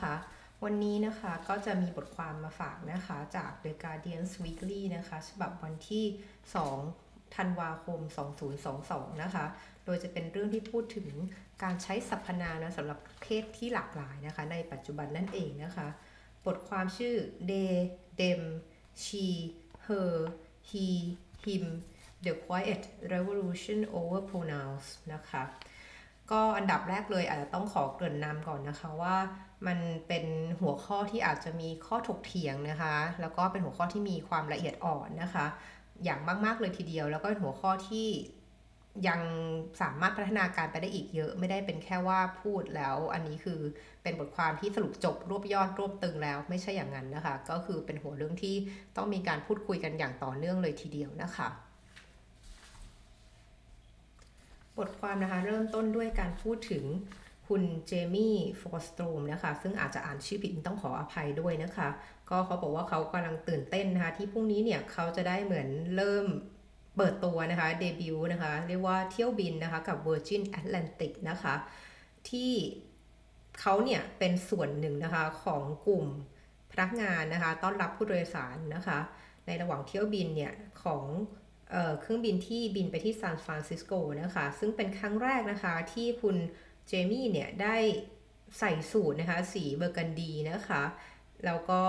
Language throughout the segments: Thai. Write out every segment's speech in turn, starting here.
นะคะ วันนี้นะคะก็จะมีบทความมาฝากนะคะจาก The Guardian Weekly นะคะ ฉบับวันที่ 2 ธันวาคม 2022 นะคะ โดยจะเป็นเรื่องที่พูดถึงการใช้สรรพนามนะสำหรับเพศที่หลากหลายนะคะ ในปัจจุบันนั่นเองนะคะ บทความชื่อ they them she her he him the quiet revolution over pronouns นะคะก็อันดับแรกเลยอาจจะต้องขอเกริ่นนำก่อนนะคะว่า มันเป็นหัวข้อที่อาจจะมีข้อถกเถียงนะคะ แล้วก็เป็นหัวข้อที่มีความละเอียดอ่อนนะคะ อย่างมาก ๆ เลยทีเดียว แล้วก็เป็นหัวข้อที่ยังสามารถพัฒนาการไปได้อีกเยอะ ไม่ได้เป็นแค่ว่าพูดแล้ว อันนี้คือเป็นบทความที่สรุปจบรวบยอดรวบตึงแล้ว ไม่ใช่อย่างนั้นนะคะ ก็คือเป็นหัวเรื่องที่ต้องมีการพูดคุยกันอย่างต่อเนื่องเลยทีเดียวนะคะ บทความนะคะเริ่มต้นด้วยการพูดถึง คุณเจมี่ฟอร์สโตรมนะคะซึ่งอาจจะอ่านชื่อผิดต้องขออภัยด้วยนะคะ ก็เขาบอกว่าเขากำลังตื่นเต้นนะคะ ที่พรุ่งนี้เนี่ยเขาจะได้เหมือนเริ่มเปิดตัวนะคะเดบิวต์นะคะ เรียกว่าเที่ยวบินนะคะกับ Virgin Atlantic นะคะ ที่เขาเนี่ยเป็นส่วนหนึ่งนะคะของกลุ่มพนักงานนะคะ ต้อนรับผู้โดยสารนะคะ ในระหว่างเที่ยวบินเนี่ยของเออเครื่องบินที่บินไปที่ซานฟรานซิสโกนะคะ ซึ่งเป็นครั้งแรกนะคะที่คุณ เจมี่เนี่ยได้ใส่สูทนะคะ สีเบอร์กันดีนะคะ แล้วก็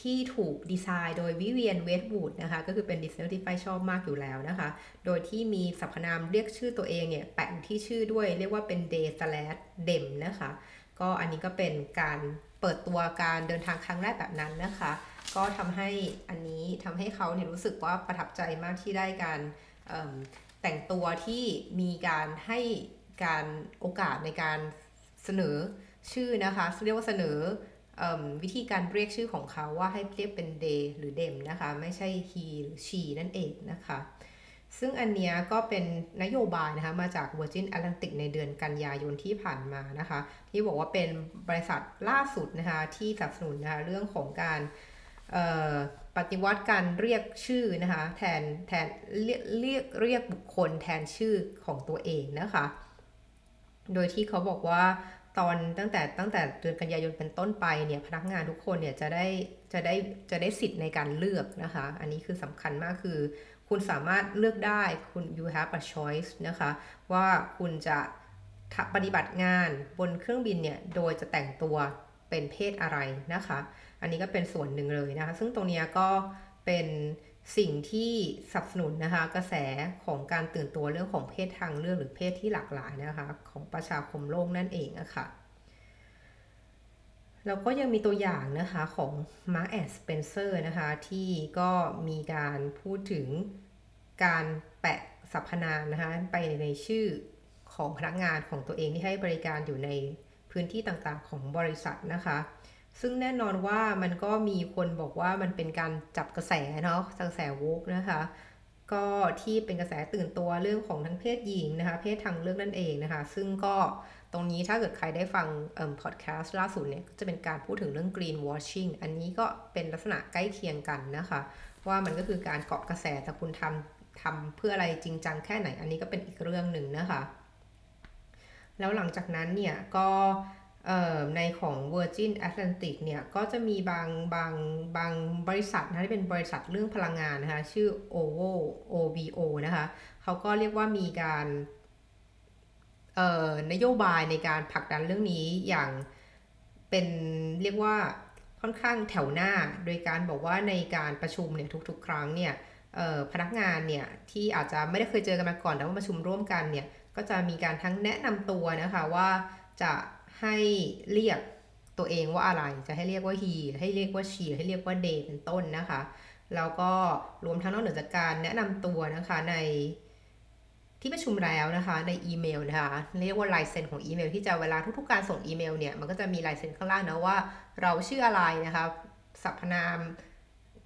ที่ถูกดีไซน์โดย Vivienne Westwood นะคะ ก็คือเป็นดีไซเนอร์ที่ไฟชอบมากอยู่แล้วนะคะ โดยที่มีสรรพนามเรียกชื่อตัวเองเนี่ย แปะที่ชื่อด้วยเรียกว่าเป็น they slash them นะคะ ก็อันนี้ก็เป็นการเปิดตัวการเดินทางครั้งแรกแบบนั้นนะคะ ก็ทำให้อันนี้ทำให้เขาเนี่ยรู้สึกว่าประทับใจมากที่ได้การแต่งตัวที่มีการให้ การโอกาสในการเสนอชื่อนะคะ เรียกว่าเสนอวิธีการเรียกชื่อของเขาว่าให้เรียกเป็น they หรือ them นะคะ ไม่ใช่ he หรือ she นั่นเองนะคะ ซึ่งอันนี้ก็เป็นนโยบายนะคะ มาจาก Virgin Atlantic ในเดือนกันยายนที่ผ่านมานะคะ ที่บอกว่าเป็นบริษัทล่าสุดนะคะ ที่สนับสนุนนะคะเรื่องของการปฏิวัติการเรียกชื่อนะคะ แทนแทนเรียกเรียกเรียกบุคคลแทนชื่อของตัวเองนะคะ โดยที่เขาบอกว่าตอนตั้งแต่ตั้งแต่เดือนกันยายนเป็นต้นไปเนี่ยพนักงานทุกคนเนี่ยจะได้จะได้จะได้สิทธิ์ในการเลือกนะคะ อันนี้คือสำคัญมากคือ คุณสามารถเลือกได้คุณ you have a choice นะคะ ว่าคุณจะปฏิบัติงานบนเครื่องบินเนี่ยโดยจะแต่งตัวเป็นเพศอะไรนะคะ อันนี้ก็เป็นส่วนหนึ่งเลยนะคะ ซึ่งตรงนี้ก็เป็น สิ่งที่สนับสนุนนะคะกระแสของการตื่นตัวเรื่องของเพศทางเลือกหรือเพศที่หลากหลายนะคะของประชาคมโลกนั่นเองนะคะแล้วก็ยังมีตัวอย่างนะคะของ Marks and Spencer นะคะที่ก็มีการพูดถึงการแปะสรรพนามนะคะไปในชื่อของพนักงานของตัวเองที่ให้บริการอยู่ในพื้นที่ต่างๆของบริษัทนะคะ ซึ่งแน่นอนว่ามันก็มีคนบอกว่ามันเป็นการจับกระแสเนาะกระแสวกนะคะ ก็ที่เป็นกระแสตื่นตัวเรื่องของทั้งเพศหญิงนะคะ เพศทางเลือกนั่นเองนะคะ ซึ่งก็ตรงนี้ถ้าเกิดใครได้ฟังเอ่อพอดแคสต์ล่าสุดเนี่ยจะเป็นการพูดถึงเรื่อง green washing อันนี้ก็เป็นลักษณะใกล้เคียงกันนะคะ ว่ามันก็คือการเกาะกระแสแต่คุณทำทำเพื่ออะไรจริงจังแค่ไหน อันนี้ก็เป็นอีกเรื่องหนึ่งนะคะ แล้วหลังจากนั้นเนี่ยก็ ในของ Virgin Atlantic เนี่ยก็จะมีบางบางบางบริษัทนะที่เป็นบริษัทเรื่องพลังงานนะคะชื่อ OVO OVO นะคะเขาก็เรียกว่ามีการนโยบายในการผลักดันเรื่องนี้อย่างเป็นเรียกว่าค่อนข้างแถวหน้า โดยการบอกว่าในการประชุมเนี่ยทุกๆ ครั้งเนี่ยพนักงานเนี่ยที่อาจจะไม่ได้เคยเจอกันมาก่อนแต่ว่าประชุมร่วมกันเนี่ยก็จะมีการทั้งแนะนำตัวนะคะว่าจะ ให้เรียกตัวเองว่าอะไร จะให้เรียกว่า he ให้เรียกว่า she ให้เรียกว่า they เป็นต้นนะคะ แล้วก็รวมทั้งนอกเหนือจากการแนะนำตัวนะคะในที่ประชุมแล้วนะคะในอีเมลนะคะเรียกว่าลายเซ็นของอีเมล ที่จะเวลาทุกๆการส่งอีเมลเนี่ยมันก็จะมีลายเซ็นข้างล่างนะว่าเราชื่ออะไรนะคะสรรพนาม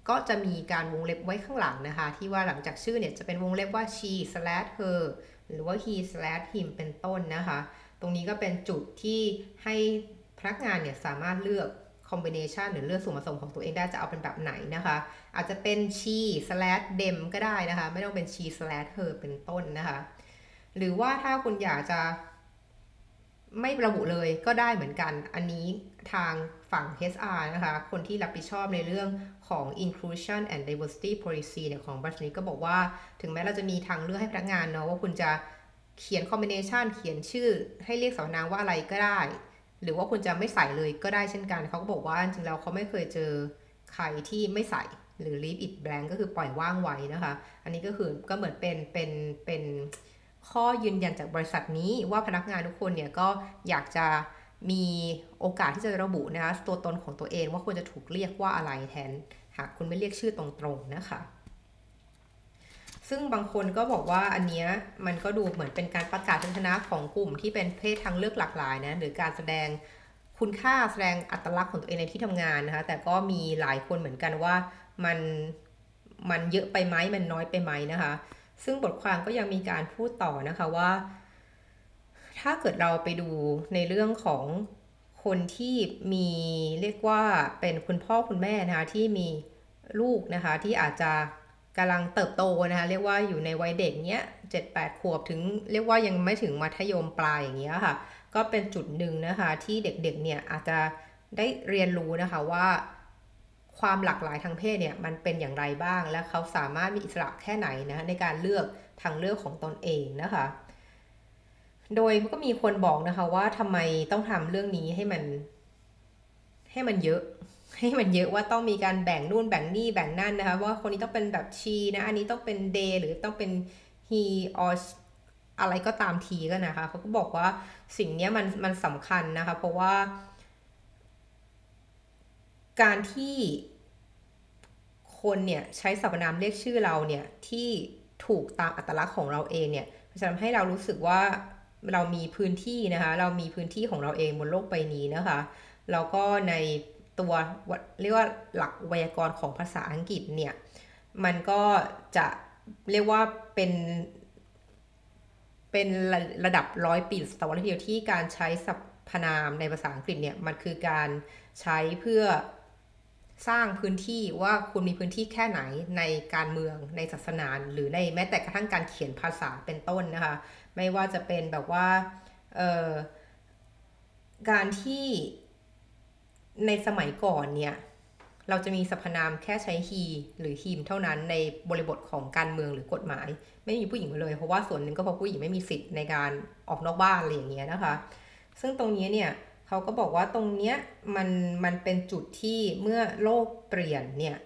ก็จะมีการวงเล็บไว้ข้างหลังนะคะ ที่ว่าหลังจากชื่อเนี่ยจะเป็นวงเล็บว่า she slash her หรือว่า he slash him เป็นต้นนะคะ ตรงนี้ก็เป็นจุดที่ให้พนักงานเนี่ยสามารถเลือกคอมบิเนชันหรือเลือกส่วนผสมของตัวเองได้จะเอาเป็นแบบไหนนะคะ อาจจะเป็นชี slash dem ก็ได้นะคะ ไม่ต้องเป็นชี slash her เป็นต้นนะคะ หรือว่าถ้าคุณอยากจะไม่ระบุเลยก็ได้เหมือนกัน อันนี้ทางฝั่ง HR นะคะ คนที่รับผิดชอบในเรื่องของ inclusion and diversity policy เนี่ยของบริษัทนี้ก็บอกว่า ถึงแม้เราจะมีทางเลือกให้พนักงานเนาะว่าคุณจะ เขียน combination เขียนชื่อให้เรียกสรรพนามว่าอะไรก็ได้ หรือว่าคุณจะไม่ใส่เลยก็ได้เช่นกัน เขาก็บอกว่าจริงๆแล้วเขาไม่เคยเจอใครที่ไม่ใส่หรือ leave it blank ก็คือปล่อยว่างไว้นะคะ อันนี้ก็คือก็เหมือนเป็นเป็นเป็นข้อยืนยันจากบริษัทนี้ว่าพนักงานทุกคนเนี่ยก็อยากจะมีโอกาสที่จะระบุนะคะตัวตนของตัวเองว่าควรจะถูกเรียกว่าอะไรแทน หากคุณไม่เรียกชื่อตรงๆนะคะ ซึ่งบางคนก็บอกว่าอันเนี้ยมันก็ดูเหมือนเป็นการประกาศชันชนะของกลุ่มที่เป็นเพศทางเลือกหลากหลายนะหรือการแสดงคุณค่าแสดงอัตลักษณ์ของตัวเองในที่ทำงานนะคะ แต่ก็มีหลายคนเหมือนกันว่ามันมันเยอะไปไหมมันน้อยไปไหมนะคะ ซึ่งบทความก็ยังมีการพูดต่อนะคะว่า ถ้าเกิดเราไปดูในเรื่องของคนที่มีเรียกว่าเป็นคุณพ่อคุณแม่นะคะที่มีลูกนะคะที่อาจจะ กำลังเติบโตนะคะเรียกว่าอยู่ในวัยเด็กเนี้ยเจ็ดแปดขวบถึง เรียกว่ายังไม่ถึงมัธยมปลายอย่างเงี้ยค่ะ ก็เป็นจุดหนึ่งนะคะที่เด็กๆเนี่ยอาจจะได้เรียนรู้นะคะว่าความหลากหลายทางเพศเนี่ยมันเป็นอย่างไรบ้าง และเขาสามารถมีอิสระแค่ไหนนะในการเลือกทางเลือกของตนเองนะคะ โดยก็มีคนบอกนะคะว่าทำไมต้องทำเรื่องนี้ให้มันให้มันเยอะ ให้มันเยอะว่าต้องมีการแบ่งนู่นแบ่งนี่แบ่งนั่นนะคะว่าคนนี้ต้องเป็นแบบชีนะอันนี้ต้องเป็นเดหรือต้องเป็น he or อะไรก็ตามทีก็นะคะเขาก็บอกว่าสิ่งนี้มันมันสำคัญนะคะเพราะว่า การที่คนเนี่ยใช้สรรพนามเรียกชื่อเราเนี่ยที่ถูกตามอัตลักษณ์ของเราเองเนี่ยจะทำให้เรารู้สึกว่าเรามีพื้นที่นะคะเรามีพื้นที่ของเราเองบนโลกใบนี้นะคะแล้วก็ใน ตัวเรียกว่าหลักไวยากรณ์ของภาษาอังกฤษเนี่ย มันก็จะเรียกว่าเป็น เป็นระดับร้อยปีศตวรรษทีเดียวที่การใช้สรรพนามในภาษาอังกฤษเนี่ยมันคือการใช้เพื่อสร้างพื้นที่ว่าคุณมีพื้นที่แค่ไหนในการเมืองในศาสนาหรือในแม้แต่กระทั่งการเขียนภาษาเป็นต้นนะคะ ไม่ว่าจะเป็นแบบว่าการที่ ในสมัยก่อนเนี่ย เราจะมีสรรพนามแค่ใช้ he หรือ him เท่านั้นในบริบทของการเมืองหรือกฎหมาย ไม่มีผู้หญิงเลย เพราะว่าส่วนหนึ่งก็เพราะผู้หญิงไม่มีสิทธิ์ในการออกนอกบ้านอะไรอย่างเงี้ยนะคะ ซึ่งตรงนี้เนี่ยเขาก็บอกว่าตรงเนี้ยมันมันเป็นจุดที่เมื่อโลกเปลี่ยนเนี่ย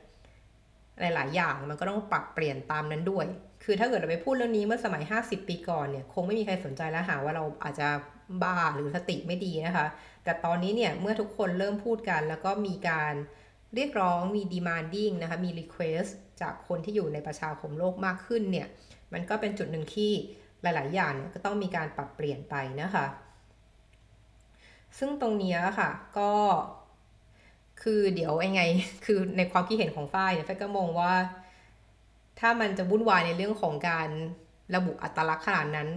หลาย ๆ อย่างมันก็ต้องปรับเปลี่ยนตามนั้นด้วย คือถ้าเกิดเราไปพูดเรื่องนี้เมื่อสมัย 50 ปีก่อนเนี่ย คงไม่มีใครสนใจแล้วหาว่าเราอาจจะบ้าหรือสติไม่ดีนะคะ แต่ตอนนี้เนี่ยเมื่อทุกคนเริ่มพูดกัน แล้วก็มีการเรียกร้องมี demanding นะคะมี request จากคนที่อยู่ในประชาคมโลกมากขึ้นเนี่ยมันก็เป็นจุดหนึ่งที่หลาย ๆ อย่างเนี่ยก็ต้องมีการปรับเปลี่ยนไปนะคะ ซึ่งตรงนี้ค่ะก็คือเดี๋ยวยังไงคือในความคิดเห็นของฝ้ายเนี่ยฝ้ายก็มองว่า ถ้ามันจะวุ่นวายในเรื่องของการระบุอัตลักษณ์ขนาดนั้น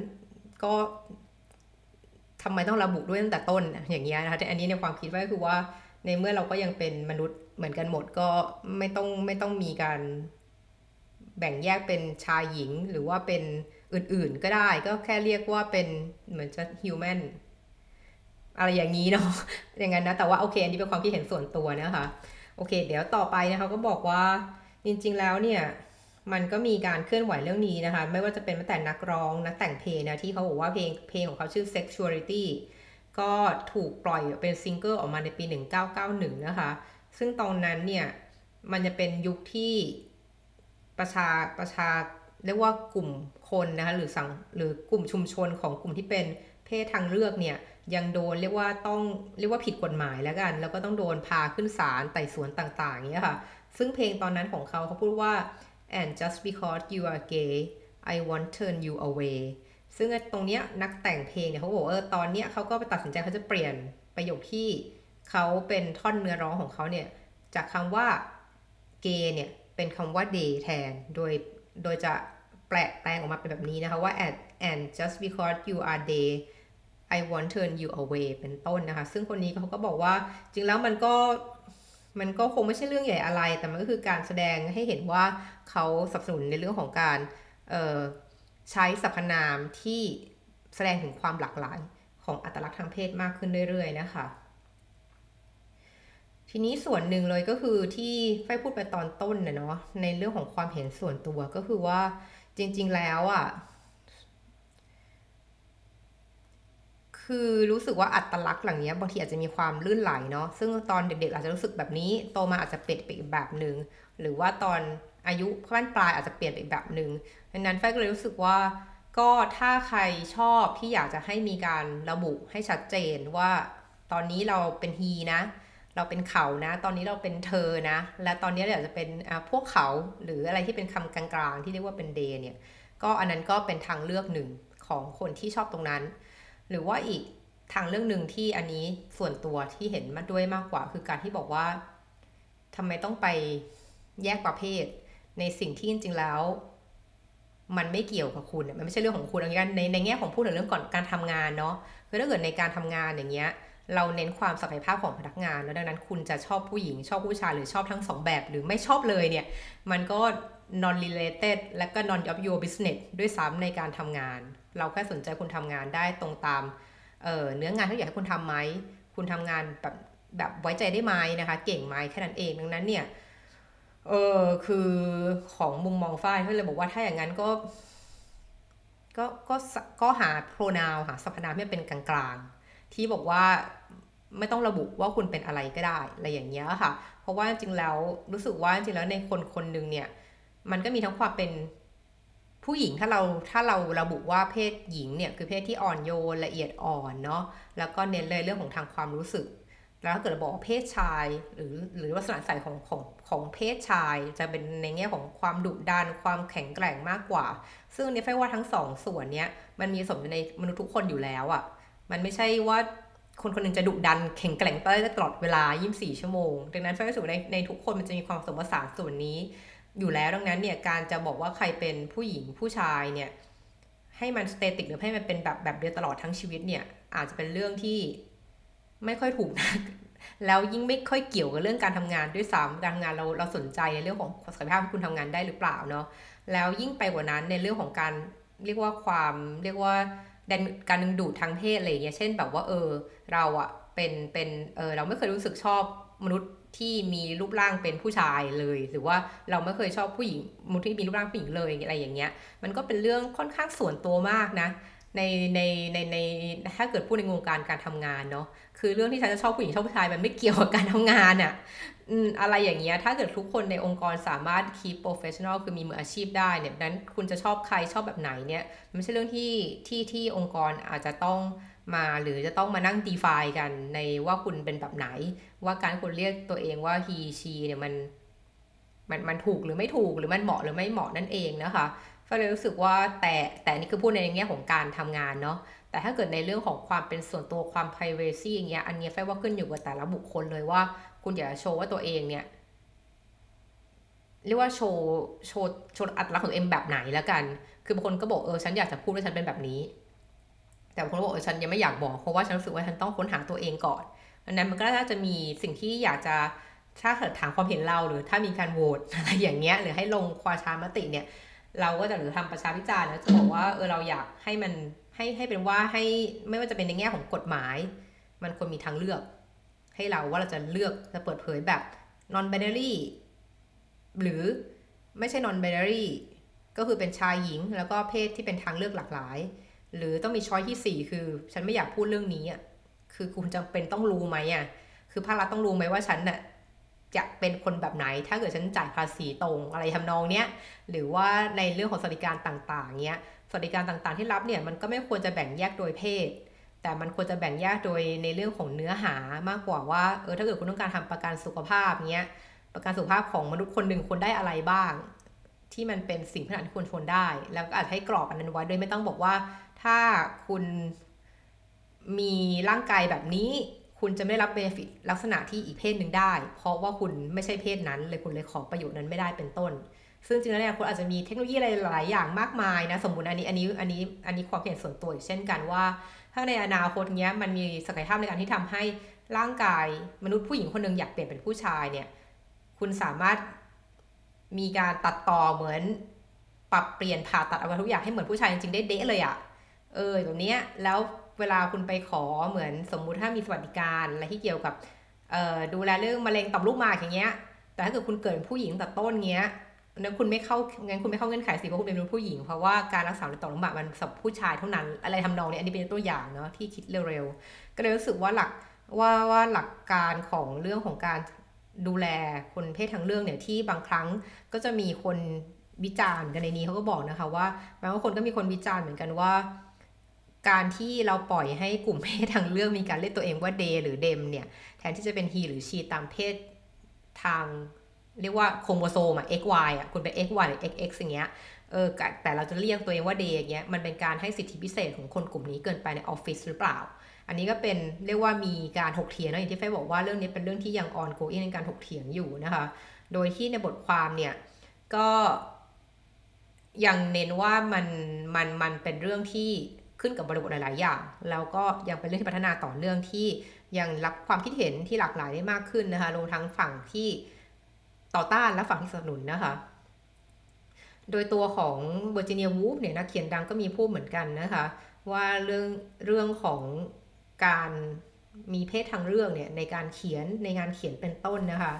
ก็ ทำไมต้องระบุด้วยตั้งแต่ต้นอย่างเงี้ยนะคะแต่อันนี้ในความคิดว่าคือว่าในเมื่อเราก็ยังเป็นมนุษย์เหมือนกันหมดก็ไม่ต้องไม่ต้องมีการแบ่งแยกเป็นชายหญิงหรือว่าเป็นอื่นๆก็ได้ก็แค่เรียกว่าเป็นเหมือนจะ human อะไรอย่างนี้เนาะอย่างนั้นนะ แต่ว่าโอเค อันนี้เป็นความคิดเห็นส่วนตัวนะคะ โอเค เดี๋ยวต่อไปนะคะก็บอกว่าจริง ๆ แล้วเนี่ย มันก็มีการเคลื่อนไหวเรื่องนี้นะคะ ไม่ว่าจะเป็นแม้แต่นักร้องนักแต่งเพลงนะที่เขาบอกว่าเพลงเพลงของเขาชื่อ sexuality ก็ถูกปล่อยเป็นซิงเกิลออกมาในปี 1991 นะคะ ซึ่งตอนนั้นเนี่ย มันจะเป็นยุคที่ประชาประชาเรียกว่ากลุ่มคนนะคะหรือสังหรือกลุ่มชุมชนของกลุ่มที่เป็นเพศทางเลือกเนี่ยยังโดนเรียกว่าต้องเรียกว่าผิดกฎหมายแล้วกัน แล้วก็ต้องโดนพาขึ้นศาลไต่สวนต่างๆเงี้ยค่ะ ซึ่งเพลงตอนนั้นของเขาเขาพูดว่า and just because you are gay I want turn you away ซึ่งตรงเนี้ยนักแต่งเพลงเนี่ยเขาบอกเออตอนเนี้ยเขาก็ไปตัดสินใจเขาจะเปลี่ยนประโยคที่เขาเป็นท่อนเนื้อร้องของเขาเนี่ย จากคำว่าเกย์เนี่ย เป็นคำว่า day แทน โดยโดยจะแปลแปลงออกมาเป็นแบบนี้นะคะว่า and and just because you are day I want turn you away เป็นต้นนะคะ ซึ่งคนนี้เขาก็บอกว่า จริงแล้วมันก็ มันก็คงไม่ใช่เรื่องใหญ่อะไร แต่มันก็คือการแสดงให้เห็นว่าเขาสนับสนุนในเรื่องของการใช้สรรพนามที่แสดงถึงความหลากหลายของอัตลักษณ์ทางเพศมากขึ้นเรื่อยๆนะคะ ทีนี้ส่วนหนึ่งเลยก็คือที่ไฟพูดไปตอนต้นเนาะในเรื่องของความเห็นส่วนตัวก็คือว่าจริง ๆ แล้วอะ่ะ คือรู้สึกว่าอัตลักษณ์หลังนี้บางทีอาจจะมีความลื่นไหลเนาะซึ่งตอนเด็กๆ อาจจะรู้สึกแบบนี้โตมาอาจจะเปลี่ยนไปอีกแบบหนึ่งหรือว่าตอนอายุขั้นปลายอาจจะเปลี่ยนไปอีกแบบหนึ่งดังนั้นไฟก็เลยรู้สึกว่าก็ถ้าใครชอบที่อยากจะให้มีการระบุให้ชัดเจนว่าตอนนี้เราเป็นฮีนะ เราเป็นเขานะ ตอนนี้เราเป็นเธอนะ และตอนนี้เราอยากจะเป็นพวกเขาหรืออะไรที่เป็นคำกลางๆ ที่เรียกว่าเป็นเดเนี่ยก็อันนั้นก็เป็นทางเลือกหนึ่งของคนที่ชอบตรงนั้น หรือว่าอีกทางเรื่องหนึ่งที่อันนี้ส่วนตัวที่เห็นมาด้วยมากกว่า คือการที่บอกว่าทำไมต้องไปแยกประเภท ในสิ่งที่จริงๆแล้ว มันไม่เกี่ยวกับคุณมันไม่ใช่เรื่องของคุณอย่างในในแง่ของพูดถึงเรื่องก่อนการทำงานเนาะคือถ้าเกิดในการทำงานอย่างเงี้ย เราเน้นความศักยภาพของพนักงาน แล้วดังนั้นคุณจะชอบผู้หญิงชอบผู้ชายหรือชอบทั้งสองแบบ หรือไม่ชอบเลยเนี่ย มันก็ non related และก็ non of your business ด้วยซ้ำในการทำงาน เราแค่สนใจคุณทำงานได้ตรงตามเเนื้องานที่อยากให้คุณทำไหมคุณทำงานแบบแบบไว้ใจได้ไหมนะคะ เก่งไหมแค่นั้นเองดังนั้นเนี่ยเออคือของมุมมองฝ้ายเขาเลยบอกว่าถ้าอย่างนั้นก็ ก็ก็ก็หา pronoun หาสรรพนามที่เป็นกลางๆ ที่บอกว่าไม่ต้องระบุว่าคุณเป็นอะไรก็ได้อะไรอย่างเงี้ยค่ะ เพราะว่าจริงแล้วรู้สึกว่าจริงแล้วในคนคนหนึ่งเนี่ย มันก็มีทั้งความเป็น ผู้หญิงถ้าเราถ้าเราระบุว่าเพศหญิงเนี่ยคือเพศที่อ่อนโยนละเอียดอ่อนเนาะแล้วก็เน้นเลยเรื่องของทางความรู้สึก แล้วถ้าเกิดบอกเพศชายหรือหรือลักษณะใส่ของของของเพศชาย จะเป็นในแง่ของความดุดันความแข็งแกร่งมากกว่า ซึ่งเนี่ยไฟว่าทั้งสองส่วนเนี้ยมันมีสมในมนุษย์ทุกคนอยู่แล้วอะ่ะมันไม่ใช่ว่าคนคนนึงจะดุดันแข็งแกร่งได้ตลอดเวลา 24 ชั่วโมง ดังนั้นไฟรู้สึกในในทุกคนมันจะมีความสมผสานส่วนนี้ อยู่แล้วดังนั้นเนี่ยการจะบอกว่าใครเป็นผู้หญิงผู้ชายเนี่ยให้มันสเตติกหรือให้มันเป็นแบบแบบเดียวตลอดทั้งชีวิตเนี่ยอาจจะเป็นเรื่องที่ไม่ค่อยถูกนะแล้วยิ่งไม่ค่อยเกี่ยวกับเรื่องการทำงานด้วยซ้ำการทำงานเราเราสนใจในเรื่องของศักยภาพที่คุณทำงานได้หรือเปล่าเนาะแล้วยิ่งไปกว่านั้นในเรื่องของการเรียกว่าความเรียกว่าการดึงดูดทางเพศอะไรอย่างเงี้ยเช่นแบบว่าเออเราอะเป็นเป็นเออเราไม่เคยรู้สึกชอบมนุษย์ ที่มีรูปร่างเป็นผู้ชายเลย หรือว่าเราไม่เคยชอบผู้หญิงมุที่มีรูปร่างผู้หญิงเลยอะไรอย่างเงี้ย มันก็เป็นเรื่องค่อนข้างส่วนตัวมากนะในในในในถ้าเกิดพูดในวงการการทำงานเนาะคือเรื่องที่ฉันจะชอบผู้หญิงชอบผู้ชายมันไม่เกี่ยวกับการทำงานอะ่ะอะไรอย่างเงี้ยถ้าเกิดทุกคนในองค์กรสามารถ keep professional คือมีมืออาชีพได้เนี่ยนั้นคุณจะชอบใครชอบแบบไหนเนี่ยมันไม่ใช่เรื่องที่ที่ที่องค์กรอาจจะต้องมาหรือจะต้องมานั่ง define กันในว่าคุณเป็นแบบไหน ว่าการคุณเรียกตัวเองว่า he she เนี่ยมันมันมันถูกหรือไม่ถูกหรือมันเหมาะหรือไม่เหมาะนั่นเองนะคะก็เลยรู้สึกว่าแต่แต่นี่คือพูดในแง่ของการทำงานเนาะแต่ถ้าเกิดในเรื่องของความเป็นส่วนตัวความ privacy อย่างเงี้ยอันนี้แฟว่าขึ้นอยู่กับแต่ละบุคคลเลยว่า คุณอยากจะโชว์ว่าตัวเองเนี่ยเรียกว่าโชว์โชว์โชว์อัตลักษณ์ของเอ็มแบบไหนแล้วกัน คือบางคนก็บอกเออฉันอยากจะพูดว่าฉันเป็นแบบนี้ แต่บางคนบอกเออฉันยังไม่อยากบอกเพราะว่าฉันรู้สึกว่าฉันต้องค้นหาตัวเองก่อน ดังนั้นมันก็น่าจะมีสิ่งที่อยากจะถ้าเกิดถามความเห็นเราหรือถ้ามีการโหวตอะไรอย่างเงี้ยหรือให้ลงควาชามติเนี่ย เราก็จะหรือทำประชาพิจารณ์แล้วจะบอกว่าเออเราอยากให้มันให้ให้เป็นว่าให้ไม่ว่าจะเป็นในแง่ของกฎหมาย มันควรมีทางเลือก ให้เราว่าเราจะเลือกจะเปิดเผยแบบ non binary หรือไม่ใช่ non binary ก็คือเป็นชายหญิงแล้วก็เพศที่เป็นทางเลือกหลากหลาย หรือต้องมีช้อยที่ 4 คือ ฉันไม่อยากพูดเรื่องนี้อะ คือคุณจำเป็นต้องรู้ไหมอะคือภาครัฐต้องรู้ไหมว่าฉันน่ะจะเป็นคนแบบไหน ถ้าเกิดฉันจ่ายภาษีตรงอะไรทำนองเนี้ยหรือว่าในเรื่องของสวัสดิการต่างๆเนี้ยสวัสดิการต่างๆ ที่รับเนี่ยมันก็ไม่ควรจะแบ่งแยกโดยเพศ แต่มันควรจะแบ่งแยกโดยในเรื่องของเนื้อหามากกว่าว่าเออถ้าเกิดคุณต้องการทำประกันสุขภาพเนี้ยประกันสุขภาพของมนุษย์คนหนึ่งควรได้อะไรบ้าง ที่มันเป็นสิ่งพื้นฐานที่ควรชนได้ แล้วก็อาจให้กรอบอันนั้นไว้โดยไม่ต้องบอกว่า ถ้าคุณ มีร่างกายแบบนี้ คุณจะไม่รับเบนฟิตลักษณะที่อีกเพศหนึ่งได้ เพราะว่าคุณไม่ใช่เพศนั้น เลยคุณเลยขอประโยชน์นั้นไม่ได้เป็นต้น ซึ่งจริงๆแล้วเนี่ยคุณอาจจะมีเทคโนโลยีอะไรหลายอย่างมากมายนะสมมติอันนี้อันนี้อันนี้อันนี้ความเห็นส่วนตัวเช่นกันว่าถ้าในอนาคตเนี้ยมันมีศักยภาพในการที่ทำให้ร่างกายมนุษย์ผู้หญิงคนหนึ่งอยากเปลี่ยนเป็นผู้ชายเนี่ยคุณสามารถมีการตัดต่อเหมือนปรับเปลี่ยนผ่าตัดอวัยวะทุกอย่างให้เหมือนผู้ชายจริงๆได้เดะเลยอะเออแบบนี้ยแล้ว เวลาคุณไปขอเหมือนสมมุติถ้ามีสวัสดิการอะไรที่เกี่ยวกับดูแลเรื่องมะเร็งต่อมลูกหมากอย่างเงี้ย แต่ถ้าเกิดคุณเกิดผู้หญิงแต่ต้นเงี้ยนั้นคุณไม่เข้างั้นคุณไม่เข้าเงื่อนไขสิเพราะคุณเป็นผู้หญิง เพราะว่าการรักษาในต่อมลูกหมากมันสำหรับผู้ชายเท่านั้น อะไรทำนองนี้อันนี้เป็นตัวอย่างเนาะที่คิดเร็วๆ ก็เลยรู้สึกว่าหลักว่าว่าหลักการของเรื่องของการดูแลคนเพศทางเลือกเนี่ยที่บางครั้งก็จะมีคนวิจารณ์กันในนี้เขาก็บอกนะคะว่าบางคนก็มีคนวิจารณ์เหมือนกันว่า การที่เราปล่อยให้กลุ่มเพศทางเลือกมีการเรียกตัวเองว่า they หรือ them เนี่ยแทนที่จะเป็น he หรือ she ตามเพศทางเรียกว่าโครโมโซมอะ XY อะคุณเป็น XY หรือ XX อย่างเงี้ยเออแต่เราจะเรียกตัวเองว่า they อย่างเงี้ยมันเป็นการให้สิทธิพิเศษของคนกลุ่มนี้เกินไปในออฟฟิศหรือเปล่า อันนี้ก็เป็นเรียกว่ามีการถกเถียงนะอย่างที่ไฟบอกว่าเรื่องนี้เป็นเรื่องที่ยังออนโกอินในการถกเถียงอยู่นะคะ โดยที่ในบทความเนี่ยก็ยังเน้นว่ามันมันมันเป็นเรื่องที่ ขึ้นกับบริบทหลาย ๆ อย่าง แล้วก็ยังเป็นเรื่องที่พัฒนาต่อเรื่องที่ยังรับความคิดเห็นที่หลากหลายได้มากขึ้นนะคะรวมทั้งฝั่งที่ต่อต้านและฝั่งที่สนับสนุนนะคะ โดยตัวของเวอร์จิเนียวูฟเนี่ยนักเขียนดังก็มีพูดเหมือนกันนะคะ ว่าเรื่องเรื่องของการมีเพศทางเลือกเนี่ยในการเขียนในงานเขียนเป็นต้นนะคะ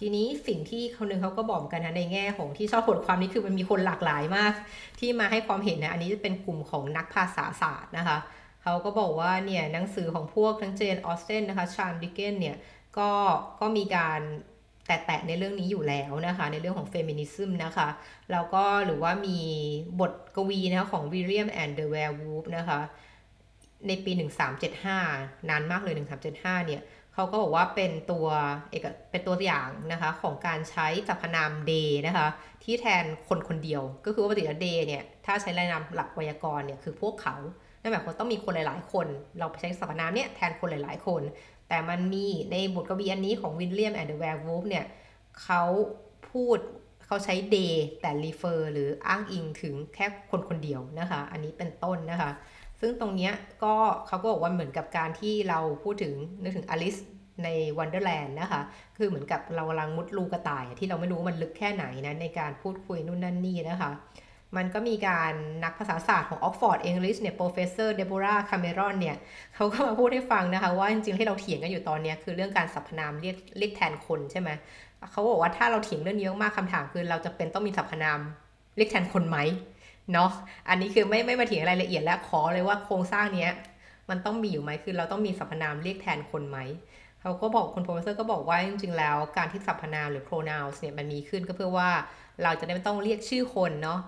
ทีนี้สิ่งที่คนนึงเขาก็บอกกันนะในแง่ของที่ชอบบทความนี้คือมันมีคนหลากหลายมาก ที่มาให้ความเห็นนะอันนี้จะเป็นกลุ่มของนักภาษาศาสตร์นะคะเขาก็บอกว่าเนี่ยหนังสือของพวกทั้ง Jane Austen นะคะ Charles Dickens เนี่ยก็ก็มีการแตะในเรื่องนี้อยู่แล้วนะคะ ในเรื่องของ feminism นะคะ แล้วก็หรือว่ามีบทกวีนะคะของ William and the Werewolf นะคะในปี 1375 นานมากเลย 1375 เนี่ย เขาก็บอกว่าเป็นตัวเอกเป็นตัวอย่างนะคะของการใช้สรรพนาม they นะคะที่แทนคนคนเดียว ก็คือว่าปกติแล้ว they เนี่ยถ้าใช้รายนามหลักไวยากรณ์เนี่ยคือพวกเขานั่นหมายความต้องมีคนหลาย ๆ คน เราใช้สรรพนามเนี่ยแทนคนหลาย ๆ คน แต่มันมีในบทกวีอันนี้ของ William and the Werewolf เนี่ยเขาพูดเขาใช้ day แต่ refer หรืออ้างอิงถึงแค่คนคนเดียวนะคะ อันนี้เป็นต้นนะคะซึ่งตรงนี้ก็เขาก็บอกว่าเหมือนกับการที่เราพูดถึงนึกถึงอลิส ในวันเดอร์แลนด์นะคะ คือเหมือนกับเรากำลังมุดลูกระต่ายที่เราไม่รู้มันลึกแค่ไหนนะในการพูดคุยนู่นนั่นนี่นะคะ มันก็มีการนักภาษาศาสตร์ของ Oxford English เนี่ย professor Deborah Cameron เนี่ยเขาก็มาพูดให้ฟังนะคะว่าจริงๆที่เราเถียงกันอยู่ตอนนี้คือเรื่องการสรรพนามเรียกเรียกแทนคนใช่ไหมเขาบอกว่าถ้าเราเถียงเรื่องนี้มากคำถามคือเราจะเป็นต้องมีสรรพนามเรียกแทนคนไหมเนาะ อันนี้คือไม่ไม่มาเถียงรายละเอียดแล้วขอเลยว่าโครงสร้างเนี้ยมันต้องมีอยู่ไหมคือเราต้องมีสรรพนามเรียกแทนคนไหม เขาก็บอกคนโปรเฟสเซอร์ก็บอกว่าจริงๆแล้วการที่สรรพนามหรือ pronouns เนี่ยมันมีขึ้นก็เพื่อว่าเราจะได้ไม่ต้องเรียกชื่อคนเนาะ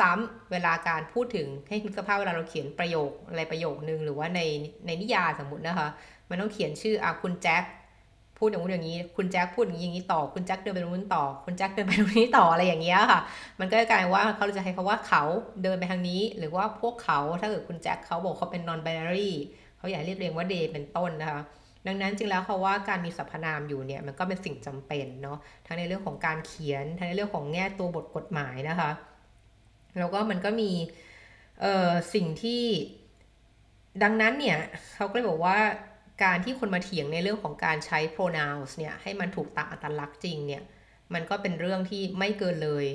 ซ้ำๆเวลาการพูดถึงให้นึกสภาพเวลาเราเขียนประโยคอะไรประโยคนึงหรือว่าในในนิยายสมมตินะคะ มันต้องเขียนชื่ออะคุณแจ็คพูดอย่างนู้นอย่างนี้ คุณแจ็คพูดอย่างนี้อย่างนี้ต่อ คุณแจ็คเดินไปนู้นต่อ คุณแจ็คเดินไปตรงนี้ต่ออะไรอย่างเงี้ยค่ะ มันก็กลายว่าเขาจะใช้คาว่าเขาเดินไปทางนี้ หรือว่าพวกเขาถ้าเกิดคุณแจ็คเขาบอกเขาเป็น non binary เขาอยากเรียกเรียงว่า they เป็นต้นนะคะ ดังนั้นจริงแล้วเขาว่าการมีสรรพนามอยู่เนี่ยมันก็เป็นสิ่งจำเป็นเนาะทั้งในเรื่องของการเขียนทั้งในเรื่องของแง่ตัวบทกฎหมายนะคะแล้วก็มันก็มีเอ่อสิ่งที่ดังนั้นเนี่ยเขาก็เลยบอกว่าการที่คนมาเถียงในเรื่องของการใช้ pronouns เนี่ยให้มันถูกตามอัตลักษณ์จริงเนี่ยมันก็เป็นเรื่องที่ไม่เกินเลย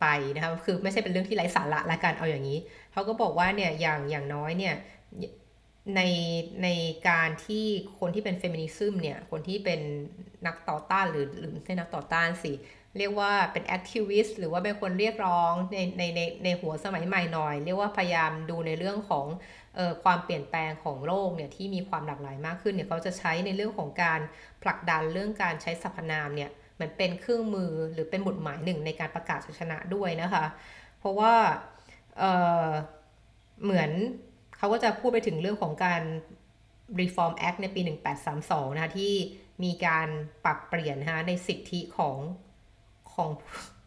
ไปนะคะคือไม่ใช่เป็นเรื่องที่ไร้สาระละกันเอาอย่างนี้เขาก็บอกว่าเนี่ยอย่างอย่างน้อยเนี่ย ในในการที่คนที่เป็นเฟมินิซึมเนี่ยคนที่เป็นนักต่อต้านหรือหรือไม่ใช่นักต่อต้านสิ เรียกว่าเป็นแอคทิวิสต์หรือว่าเป็นคนเรียกร้องในในในในหัวสมัยใหม่หน่อย เรียกว่าพยายามดูในเรื่องของออความเปลี่ยนแปลงของโลกเนี่ยที่มีความหลากหลายมากขึ้นเนี่ยเขาจะใช้ในเรื่องของการผลักดันเรื่องการใช้สรรพนามเนี่ยมือนเป็นเครื่องมือหรือเป็นบทหมายหนึ่งในการประกาศชัยชนะด้วยนะคะ เพราะว่าเเหมือน เขาก็จะพูดไปถึงเรื่องของการ Reform Act ในปี 1832 นะคะที่มีการปรับเปลี่ยนนะคะในสิทธิของของ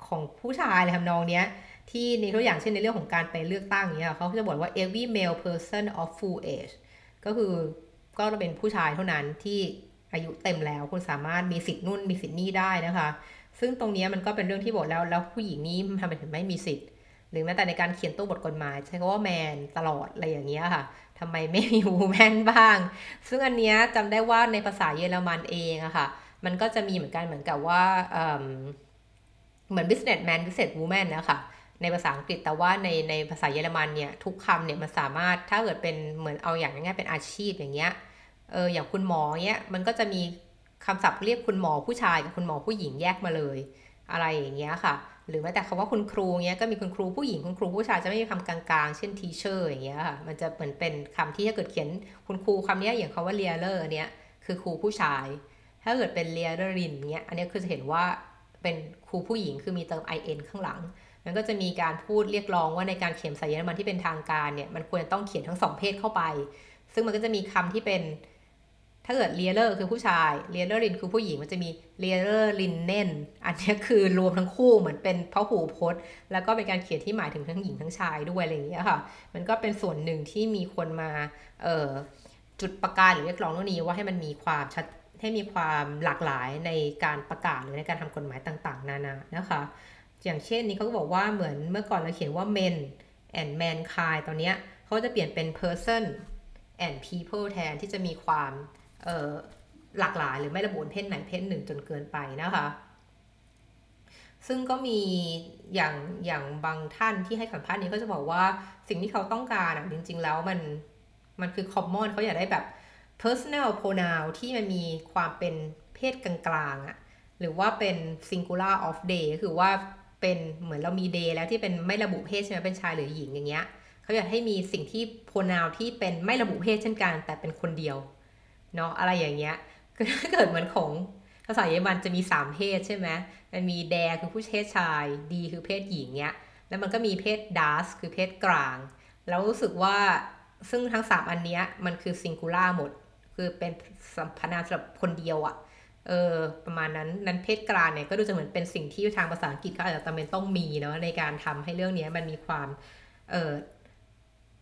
ของผู้ชายเลยทำนองเนี้ยที่ในตัวอย่างเช่นในเรื่องของการไปเลือกตั้งเนี้ยเขาจะบอกว่า every male person of full age ก็คือก็จะเป็นผู้ชายเท่านั้นที่อายุเต็มแล้วคุณสามารถมีสิทธิ์นู่นมีสิทธิ์นี่ได้นะคะ ซึ่งตรงนี้มันก็เป็นเรื่องที่บอกแล้วแล้วผู้หญิงนี้ทำไมถึงไม่มีสิทธิ์ หรือแม้แต่ในการเขียนตัวบทกฎหมาย ใช้คำว่าแมนตลอดอะไรอย่างเงี้ยค่ะทำไมไม่มีวูแมนบ้าง ซึ่งอันเนี้ยจำได้ว่าในภาษาเยอรมันเองอะค่ะ มันก็จะมีเหมือนกันเหมือนกับว่าเหมือน businessman business woman นะคะในภาษาอังกฤษแต่ว่าในในภาษาเยอรมันเนี่ยทุกคำเนี่ยมันสามารถถ้าเกิดเป็นเหมือนเอาอย่างง่ายๆเป็นอาชีพอย่างเงี้ยเอออย่างคุณหมอเนี้ยมันก็จะมีคำศัพท์เรียกคุณหมอผู้ชายกับคุณหมอผู้หญิงแยกมาเลย อะไรอย่างเงี้ยค่ะ หรือแม้แต่คำว่าคุณครูเงี้ยก็มีคุณครูผู้หญิงคุณครูผู้ชายจะไม่มีคำกลางๆ เช่น teacher อย่างเงี้ยค่ะมันจะเหมือนเป็นคำที่ถ้าเกิดเขียนคุณครูคำนี้อย่างคาว่า leader เนี้ยคือครูผู้ชาย ถ้าเกิดเป็น Lehrerin เงี้ยอันนี้คือจะเห็นว่าเป็นครูผู้หญิงคือมีเติม in ข้างหลัง มันก็จะมีการพูดเรียกร้องว่าในการเขียนภาษาเยอรมันที่เป็นทางการเนี่ยมันควรต้องเขียนทั้งสองเพศเข้าไป ซึ่งมันก็จะมีคำที่เป็น ถ้าเกิด Lehrer คือผู้ชาย Lehrerin คือผู้หญิงมันจะมี Lehrerinnen อันนี้คือรวมทั้งคู่เหมือนเป็นพหูพจน์ แล้วก็เป็นการเขียนที่หมายถึงทั้งหญิงทั้งชายด้วยอะไรอย่างเงี้ยค่ะ มันก็เป็นส่วนหนึ่งที่มีคนมาเอ่อจุดประกายหรือเรียกร้องเรื่องนี้ว่าให้มันมีความชัดให้มีความหลากหลายในการประกาศหรือในการทำกฎหมายต่างๆ นานานะคะ อย่างเช่นนี้เขาก็บอกว่าเหมือนเมื่อก่อนเราเขียนว่า men and mankind ตอนนี้เขาจะเปลี่ยนเป็น person and people แทนที่จะมีความ หลากหลายหรือไม่ระบุเพศไหนเพศหนึ่งจนเกินไปนะคะ ซึ่งก็มีอย่างอย่างบางท่านที่ให้สัมภาษณ์นี้ก็จะบอกว่าสิ่งที่เขาต้องการอะจริง ๆ แล้วมันมันคือ common เขาอยากได้แบบ personal pronoun ที่มันมีความเป็นเพศกลางๆอะหรือว่าเป็น singular of day คือว่าเป็นเหมือนเรามี day แล้วที่เป็นไม่ระบุเพศใช่ไหมเป็นชายหรือหญิงอย่างเงี้ยเขาอยากให้มีสิ่งที่ pronoun ที่เป็นไม่ระบุเพศเช่นกัน แต่เป็นคนเดียว เนาะอะไรอย่างเงี้ยคือถ้าเกิดเหมือนของภาษาเยอรมันจะมีสามเพศใช่ไหมมันมีแดคือผู้เพศชาย ดีคือเพศหญิงเนี้ย แล้วมันก็มีเพศดัสคือเพศกลาง แล้วรู้สึกว่าซึ่งทั้งสามอันเนี้ยมันคือซิงคูล่าหมด คือเป็นสัมพนาสำหรับคนเดียวอะ่ะเออประมาณนั้นนั้นเพศกลางเนี่ยก็ดูจะเหมือนเป็นสิ่งที่ทางภาษาอังกฤษเขาอาจจะจำเป็นต้องมีเนาะในการทำให้เรื่องนี้มันมีความเออ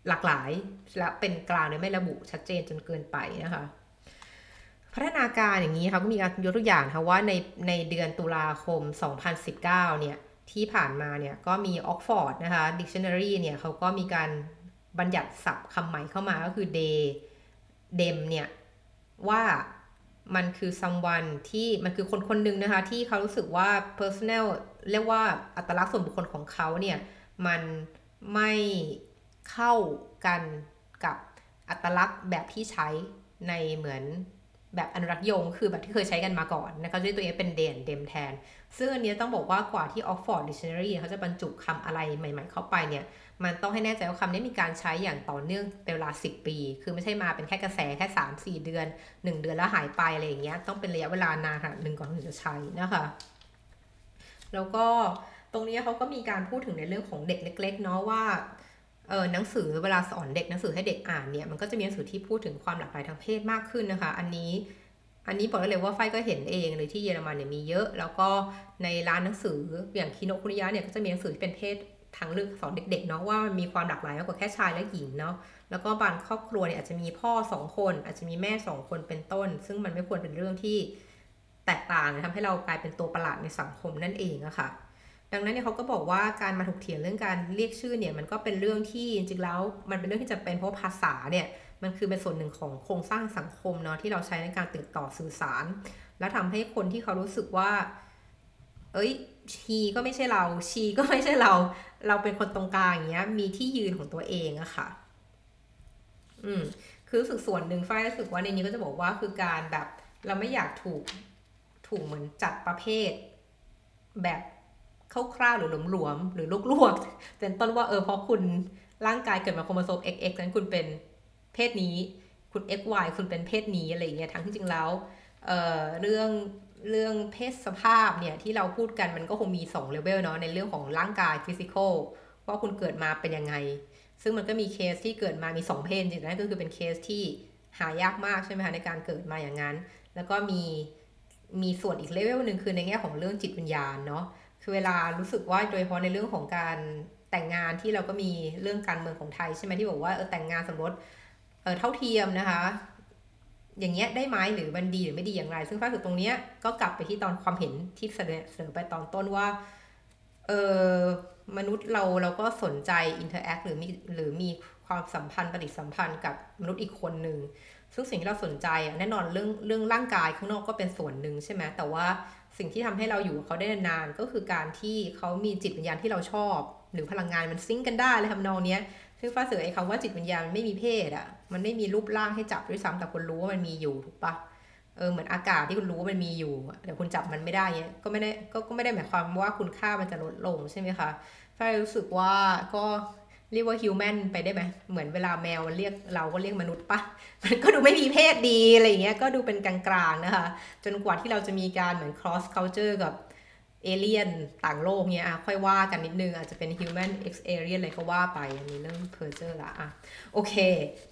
หลากหลายและเป็นกลางเนี่ยไม่ระบุชัดเจนจนเกินไปนะคะ พัฒนาการอย่างนี้ค่ะก็มีการยกตัวอย่างค่ะว่าในในเดือนตุลาคม 2019 เนี่ยที่ผ่านมาเนี่ยก็มีออกฟอร์ดนะคะ Dictionary เนี่ยเขาก็มีการบัญญัติศัพท์คำใหม่เข้ามาก็คือ day dem เนี่ยว่ามันคือ someone ที่มันคือคนคนหนึ่งนะคะที่เขารู้สึกว่า personal เรียกว่าอัตลักษณ์ส่วนบุคคลของเขาเนี่ยมันไม่เข้ากันกับอัตลักษณ์แบบที่ใช้ในเหมือน แบบอนุรักษ์ยงคือแบบที่เคยใช้กันมาก่อนนะคะด้วยตัวเองเป็นเด่นเดมแทน ซึ่งอันนี้ต้องบอกว่ากว่าที่ Oxford Dictionary เขาจะบรรจุคำอะไรใหม่ ๆ เข้าไปเนี่ย มันต้องให้แน่ใจว่าคำนี้มีการใช้อย่างต่อเนื่องเป็นเวลา 10 ปี คือไม่ใช่มาเป็นแค่กระแสแค่ 3-4 เดือน 1 เดือนแล้วหายไปอะไรอย่างเงี้ยต้องเป็นระยะเวลานานค่ะหนึ่งก่อนถึงจะใช้นะคะแล้วก็ตรงนี้เขาก็มีการพูดถึงในเรื่องของเด็กเล็กๆเนาะว่า เออหนังสือเวลาสอนเด็กหนังสือให้เด็กอ่านเนี่ยมันก็จะมีหนังสือที่พูดถึงความหลากหลายทางเพศมากขึ้นนะคะ อันนี้อันนี้บอกได้เลยว่าไฟก็เห็นเองเลยที่เยอรมันเนี่ยมีเยอะ แล้วก็ในร้านหนังสืออย่างคิโนคุนิยะเนี่ยก็จะมีหนังสือที่เป็นเพศทางเลือกสอนเด็กๆเนาะว่ามันมีความหลากหลายมากกว่าแค่ชายและหญิงเนาะแล้วก็บางครอบครัวเนี่ยอาจจะมีพ่อสองคน อาจจะมีแม่สองคนเป็นต้น ซึ่งมันไม่ควรเป็นเรื่องที่แตกต่างทำให้เรากลายเป็นตัวประหลาดในสังคมนั่นเองอะค่ะ ดังนั้นเนี่ยเขาก็บอกว่าการมาถกเถียงเรื่องการเรียกชื่อเนี่ยมันก็เป็นเรื่องที่จริงๆแล้ว มันเป็นเรื่องที่จะเป็นเพราะภาษาเนี่ยมันคือเป็นส่วนหนึ่งของโครงสร้างสังคมเนาะที่เราใช้ในการติดต่อสื่อสาร และทำให้คนที่เขารู้สึกว่า เอ้ยชีก็ไม่ใช่เรา ชีก็ไม่ใช่เรา เราเป็นคนตรงกลางอย่างเงี้ยมีที่ยืนของตัวเองอะค่ะ อืมคือรู้สึกส่วนหนึ่งฝ้ายรู้สึกว่าในนี้ก็จะบอกว่าคือการแบบเราไม่อยากถูกถูกเหมือนจัดประเภทแบบ คร่าวๆหรือหลวมๆหรือลวกๆเป็นต้นว่าเออเพราะคุณร่างกายเกิดมาโครโมโซม XX นั้นคุณเป็นเพศนี้ คุณ XY คุณเป็นเพศนี้อะไรเงี้ยทั้งที่จริงแล้วเอ่อเรื่องเรื่องเพศสภาพเนี่ยที่เราพูดกันมันก็คงมี2เลเวลเนาะในเรื่องของร่างกาย physicalว่าคุณเกิดมาเป็นยังไง ซึ่งมันก็มีเคสที่เกิดมามี 2 เพศจริงๆนั่นก็คือเป็นเคสที่หายากมากใช่ไหมคะในการเกิดมาอย่างนั้น แล้วก็มีมีส่วนอีกเลเวลหนึ่งคือในแง่ของเรื่องจิตวิญญาณเนาะ คือเวลารู้สึกว่าโดยเฉพาะในเรื่องของการแต่งงานที่เราก็มีเรื่องการเมืองของไทยใช่ไหมที่บอกว่าเออแต่งงานสมรสเออเท่าเทียมนะคะ อย่างเงี้ยได้ไหมหรือมันดีหรือไม่ดีอย่างไร ซึ่งฝ้ายรู้สึกตรงเนี้ยก็กลับไปที่ตอนความเห็นที่เสนอเสนอไปตอนต้นว่าเออมนุษย์เราเราก็สนใจ interact หรือมีหรือมีความสัมพันธ์ปฏิสัมพันธ์กับมนุษย์อีกคนหนึ่งซึ่งสิ่งที่เราสนใจแน่นอนเรื่องเรื่องร่างกายข้างนอกก็เป็นส่วนหนึ่งใช่ไหมแต่ว่า สิ่งที่ทำให้เราอยู่กับเขาได้นานก็คือการที่เขามีจิตวิญญาณที่เราชอบ หรือพลังงานมัน sync กันได้เลยทำนองเนี้ยซึ่งฝ้ายรู้สึกไอ้คำว่าจิตวิญญาณมันไม่มีเพศอะมันไม่มีรูปร่างให้จับด้วยซ้ำแต่คุณรู้ว่ามันมีอยู่ถูกปะเออเหมือนอากาศที่คุณรู้ว่ามันมีอยู่แต่คุณจับมันไม่ได้เนี้ยก็ไม่ได้ก็ก็ไม่ได้หมายความว่าคุณค่ามันจะลดลงใช่ไหมคะฟ้ารู้สึกว่าก็ เรียกว่าฮิวแมนไปได้ไหมเหมือนเวลาแมวมันเรียกเราก็เรียกมนุษย์ปะมันก็ดูไม่มีเพศดีอะไรเงี้ยก็ดูเป็นกลางๆนะคะ จนกว่าที่เราจะมีการเหมือน cross culture กับเอเลียนต่างโลกเนี้ยอะค่อยว่ากันนิดนึงอาจจะเป็น human x alien อะไรก็ว่าไปอันนี้เรื่อง p e r j u r ละอะโอเค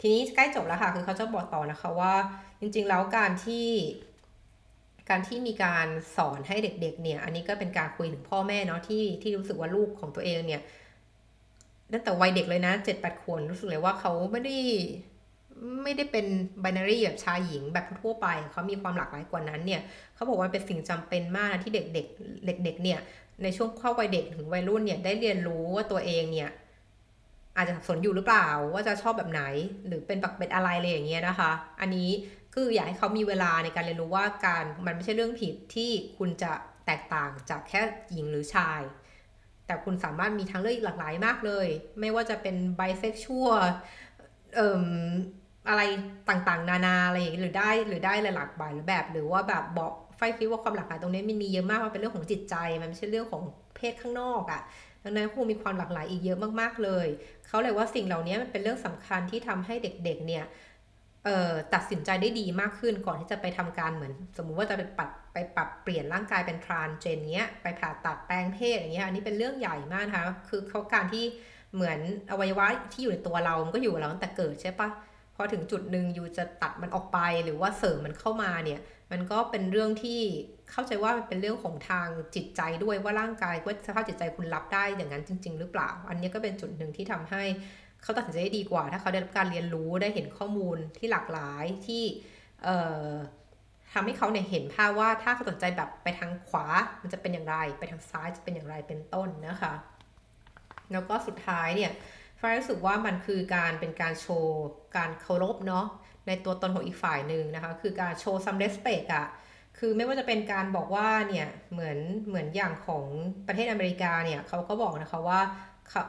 ทีนี้ใกล้จบแล้วค่ะ คือเขาจะบอกต่อนะคะว่า จริงๆแล้วการที่ การที่มีการสอนให้เด็กๆเนี่ย อันนี้ก็เป็นการคุยถึงพ่อแม่เนาะที่ที่รู้สึกว่าลูกของตัวเองเนี่ย ตั้งแต่วัยเด็กเลยนะเจ็ดแปดขวบรู้สึกเลยว่าเขาไม่ได้ไม่ได้เป็น binary แบบชายหญิงแบบทั่วไป เขามีความหลากหลายกว่านั้นเนี่ยเขาบอกว่าเป็นสิ่งจำเป็นมากนะที่เด็กๆเด็กๆเนี่ยในช่วงเข้าวัยเด็กถึงวัยรุ่นเนี่ยได้เรียนรู้ว่าตัวเองเนี่ยอาจจะสับสนอยู่หรือเปล่าว่าจะชอบแบบไหน หรือเป็นปักเป็นอะไรเลยอย่างเงี้ยนะคะ อันนี้คืออยากให้เขามีเวลาในการเรียนรู้ว่าการมันไม่ใช่เรื่องผิดที่คุณจะแตกต่างจากแค่หญิงหรือชาย แต่คุณสามารถมีทางเลือกอีกหลากหลายมากเลย ไม่ว่าจะเป็นไบเซ็กชวลเอ่ออะไรต่างๆ นานาอะไรอย่างนี้หรือได้หรือได้หลากหลายแบบ หรือว่าแบบบอกไฟคิดว่าความหลากหลายตรงนี้มันมีเยอะมากมันเป็นเรื่องของจิตใจ มันไม่ใช่เรื่องของเพศข้างนอกอะ่ะดังนั้นคงมีความหลากหลายอีกเยอะมากๆเลย เขาเลยว่าสิ่งเหล่านี้มันเป็นเรื่องสำคัญที่ทำให้เด็กๆเนี่ย ตัดสินใจได้ดีมากขึ้นก่อนที่จะไปทำการเหมือน สมมุติว่าจะไปปัดไปปรับเปลี่ยนร่างกายเป็นทรานเจนเนี้ยไปผ่าตัดแปลงเพศอย่างเงี้ยอันนี้เป็นเรื่องใหญ่มากนะคะคือเขาการที่เหมือนอวัยวะที่อยู่ในตัวเรา มันก็อยู่กับเราตั้งแต่เกิดใช่ปะพอถึงจุดหนึ่งอยู่จะตัดมันออกไปหรือว่าเสริมมันเข้ามาเนี่ยมันก็เป็นเรื่องที่เข้าใจว่ามันเป็นเรื่องของทางจิตใจด้วยว่าร่างกายว่าสภาพจิตใจคุณรับได้อย่างนั้นจริง ๆ หรือเปล่า อันนี้ก็เป็นจุดหนึ่งที่ทำให้ เขาตัดสินใจได้ดีกว่า ถ้าเขาได้รับการเรียนรู้ได้เห็นข้อมูลที่หลากหลายที่ทำให้เขาเนี่ยเห็นภาพว่าถ้าเขาสนใจแบบไปทางขวามันจะเป็นอย่างไร ไปทางซ้ายจะเป็นอย่างไรเป็นต้นนะคะ แล้วก็สุดท้ายเนี่ยฟ้ารู้สึกว่ามันคือการเป็นการโชว์ การเคารพเนาะในตัวตนของอีกฝ่ายหนึ่งนะคะ คือการโชว์ some respect อะคือไม่ว่าจะเป็นการบอกว่าเนี่ยเหมือนเหมือนอย่างของประเทศอเมริกาเนี่ยเขาก็บอกนะคะว่า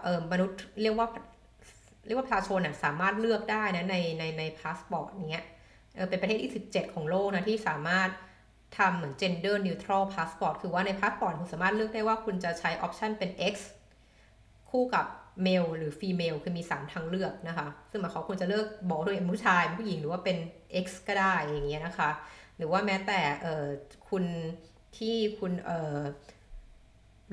เออมนุษย์เรียกว่า เรียกว่าประชาชนสามารถเลือกได้นะในในในพาสปอร์ตเนี้ยเออเป็นประเทศที่ 17 ของโลกนะที่สามารถทำเหมือน gender neutral passport คือว่าในพาสปอร์ตคุณสามารถเลือกได้ว่าคุณจะใช้ option เป็น X คู่กับ male หรือ female คือมี 3 ทางเลือกนะคะ ซึ่งหมายความคุณจะเลือกบอกตัวเองผู้ชายผู้หญิงหรือว่าเป็น X ก็ได้อย่างเงี้ยนะคะ หรือว่าแม้แต่เออคุณที่คุณเออ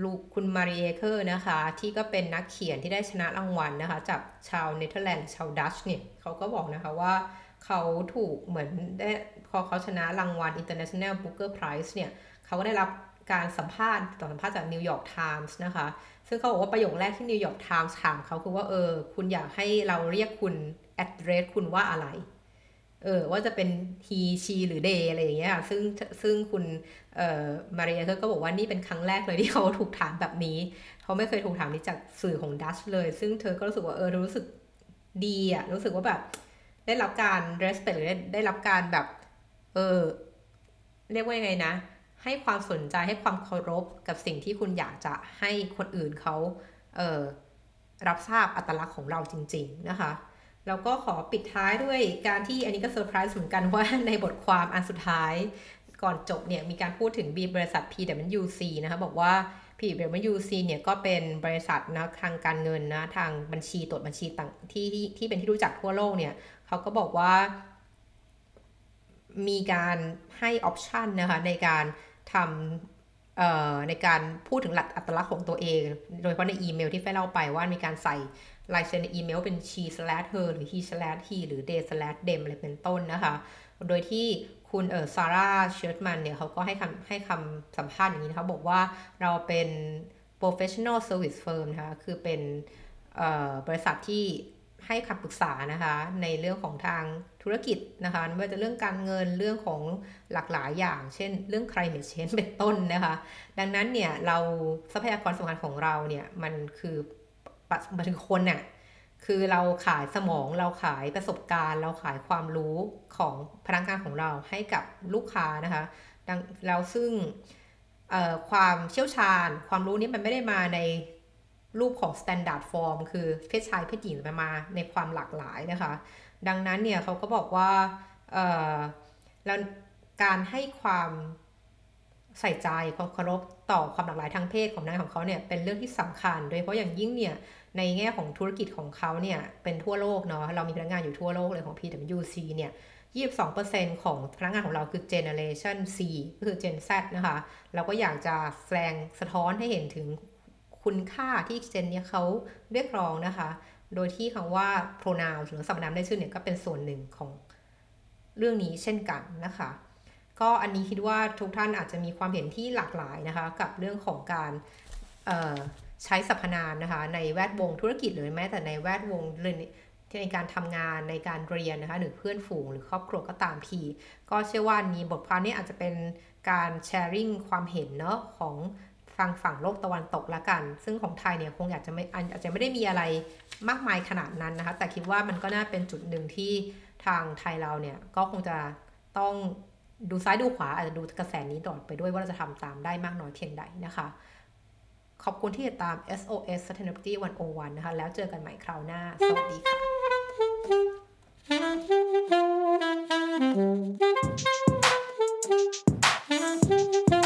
ลูกคุณมาริเอเคอร์นะคะ ที่ก็เป็นนักเขียนที่ได้ชนะรางวัลนะคะ จากชาวเนเธอร์แลนด์ชาวดัตช์เนี่ยเขาก็บอกนะคะว่าเขาถูกเหมือนได้พอเขาชนะรางวัล International Booker Prize เนี่ยเขาก็ได้รับการสัมภาษณ์ต่อสัมภาษณ์จากนิวยอร์กไทมส์นะคะ ซึ่งเขาบอกว่าประโยคแรกที่นิวยอร์กไทมส์ถามเขาคือว่า เออ คุณอยากให้เราเรียกคุณ address คุณว่าอะไร เออว่าจะเป็น he she หรือ they อะไรอย่างเงี้ยซึ่งซึ่งคุณเอ่อมารีเกก็บอกว่านี่เป็นครั้งแรกเลยที่เขาถูกถามแบบนี้ เขาไม่เคยถูกถามนี้จากสื่อของดัตช์เลย ซึ่งเธอก็รู้สึกว่าเออรู้สึกดีอะรู้สึกว่าแบบได้รับการ respect หรือได้รับการแบบเออเรียกว่ายังไงนะ ให้ความสนใจให้ความเคารพกับสิ่งที่คุณอยากจะให้คนอื่นเขาเออรับทราบอัตลักษณ์ของเราจริง ๆ นะคะ แล้วก็ขอปิดท้ายด้วยการที่อันนี้ก็เซอร์ไพรส์เหมือนกันว่าในบทความอันสุดท้าย ก่อนจบเนี่ยมีการพูดถึงบีบริษัท PwC นะคะบอกว่า PwC เนี่ยก็เป็นบริษัทนะทางการเงินนะทางบัญชีตรวจบัญชีต่างที่ที่ที่เป็นที่รู้จักทั่วโลกเนี่ยเขาก็บอกว่า มีการให้ option นะคะในการทำในการพูดถึงหลักอัตลักษณ์ของตัวเอง โดยเฉพาะในอีเมลที่ฝ้ายเล่าไปว่ามีการใส่ ลายเซ็นในอีเมลเป็น she slash her หรือ he slash him หรือ they slash them อะไรเป็นต้นนะคะ โดยที่คุณเออซาร่าเชิร์ชแมนเนี่ยเขาก็ให้คำให้คำสัมภาษณ์อย่างนี้นะคะบอกว่าเราเป็น professional service firm นะคะคือเป็นบริษัทที่ให้คำปรึกษานะคะในเรื่องของทางธุรกิจนะคะไม่ว่าจะเรื่องการเงินเรื่องของหลากหลายอย่าง เช่น เรื่อง climate change เป็นต้นนะคะ ดังนั้นเนี่ยเราทรัพยากรสำคัญของเราเนี่ยมันคือ มาถึงคนเนี่ยคือเราขายสมองเราขายประสบการณ์ เราขายความรู้ของพนักงานของเราให้กับลูกค้านะคะดังแล้วซึ่งความเชี่ยวชาญ ความรู้นี้มันไม่ได้มาในรูปของ standard form คือเพศชายเพศหญิงมาในความหลากหลายนะคะ ดังนั้นเนี่ยเขาก็บอกว่าแล้วการให้ความใส่ใจความเคารพ ต่อความหลากหลายทางเพศของนายของเขาเนี่ยเป็นเรื่องที่สำคัญ โดยเฉพาะอย่างยิ่งเนี่ยในแง่ของธุรกิจของเขาเนี่ยเป็นทั่วโลกเนาะเรามีพนักงานอยู่ทั่วโลกเลยของ PwC เนี่ย22%ของพนักงานของเราคือ Generation C ก็คือ Gen Z นะคะ เราก็อยากจะแสดงสะท้อนให้เห็นถึงคุณค่าที่เจนเนี่ยเขาเรียกร้องนะคะ โดยที่คำว่า pronoun หรือสรรพนามได้ชื่อเนี่ยก็เป็นส่วนหนึ่งของเรื่องนี้เช่นกันนะคะ ก็อันนี้คิดว่าทุกท่านอาจจะมีความเห็นที่หลากหลายนะคะ กับเรื่องของการใช้สรรพนามนะคะในแวดวงธุรกิจหรือแม้แต่ในแวดวงในการทำงานในการเรียนนะคะหรือเพื่อนฝูงหรือครอบครัวก็ตามที ก็เชื่อว่านี้บทความนี้อาจจะเป็นการแชร์ริ่งความเห็นเนาะของทางฝั่งโลกตะวันตกละกัน ซึ่งของไทยเนี่ยคงอาจจะไม่อาจจะไม่ได้มีอะไรมากมายขนาดนั้นนะคะ แต่คิดว่ามันก็น่าเป็นจุดหนึ่งที่ทางไทยเราเนี่ยก็คงจะต้อง ดูซ้ายดูขวาอาจจะดูกระแสนี้ตลอดไปด้วยว่าเราจะทำตามได้มากน้อยเพียงใดนะคะ ขอบคุณที่ติดตาม SOS Sustainability 101 นะคะ แล้วเจอกันใหม่คราวหน้า สวัสดีค่ะ Thank you.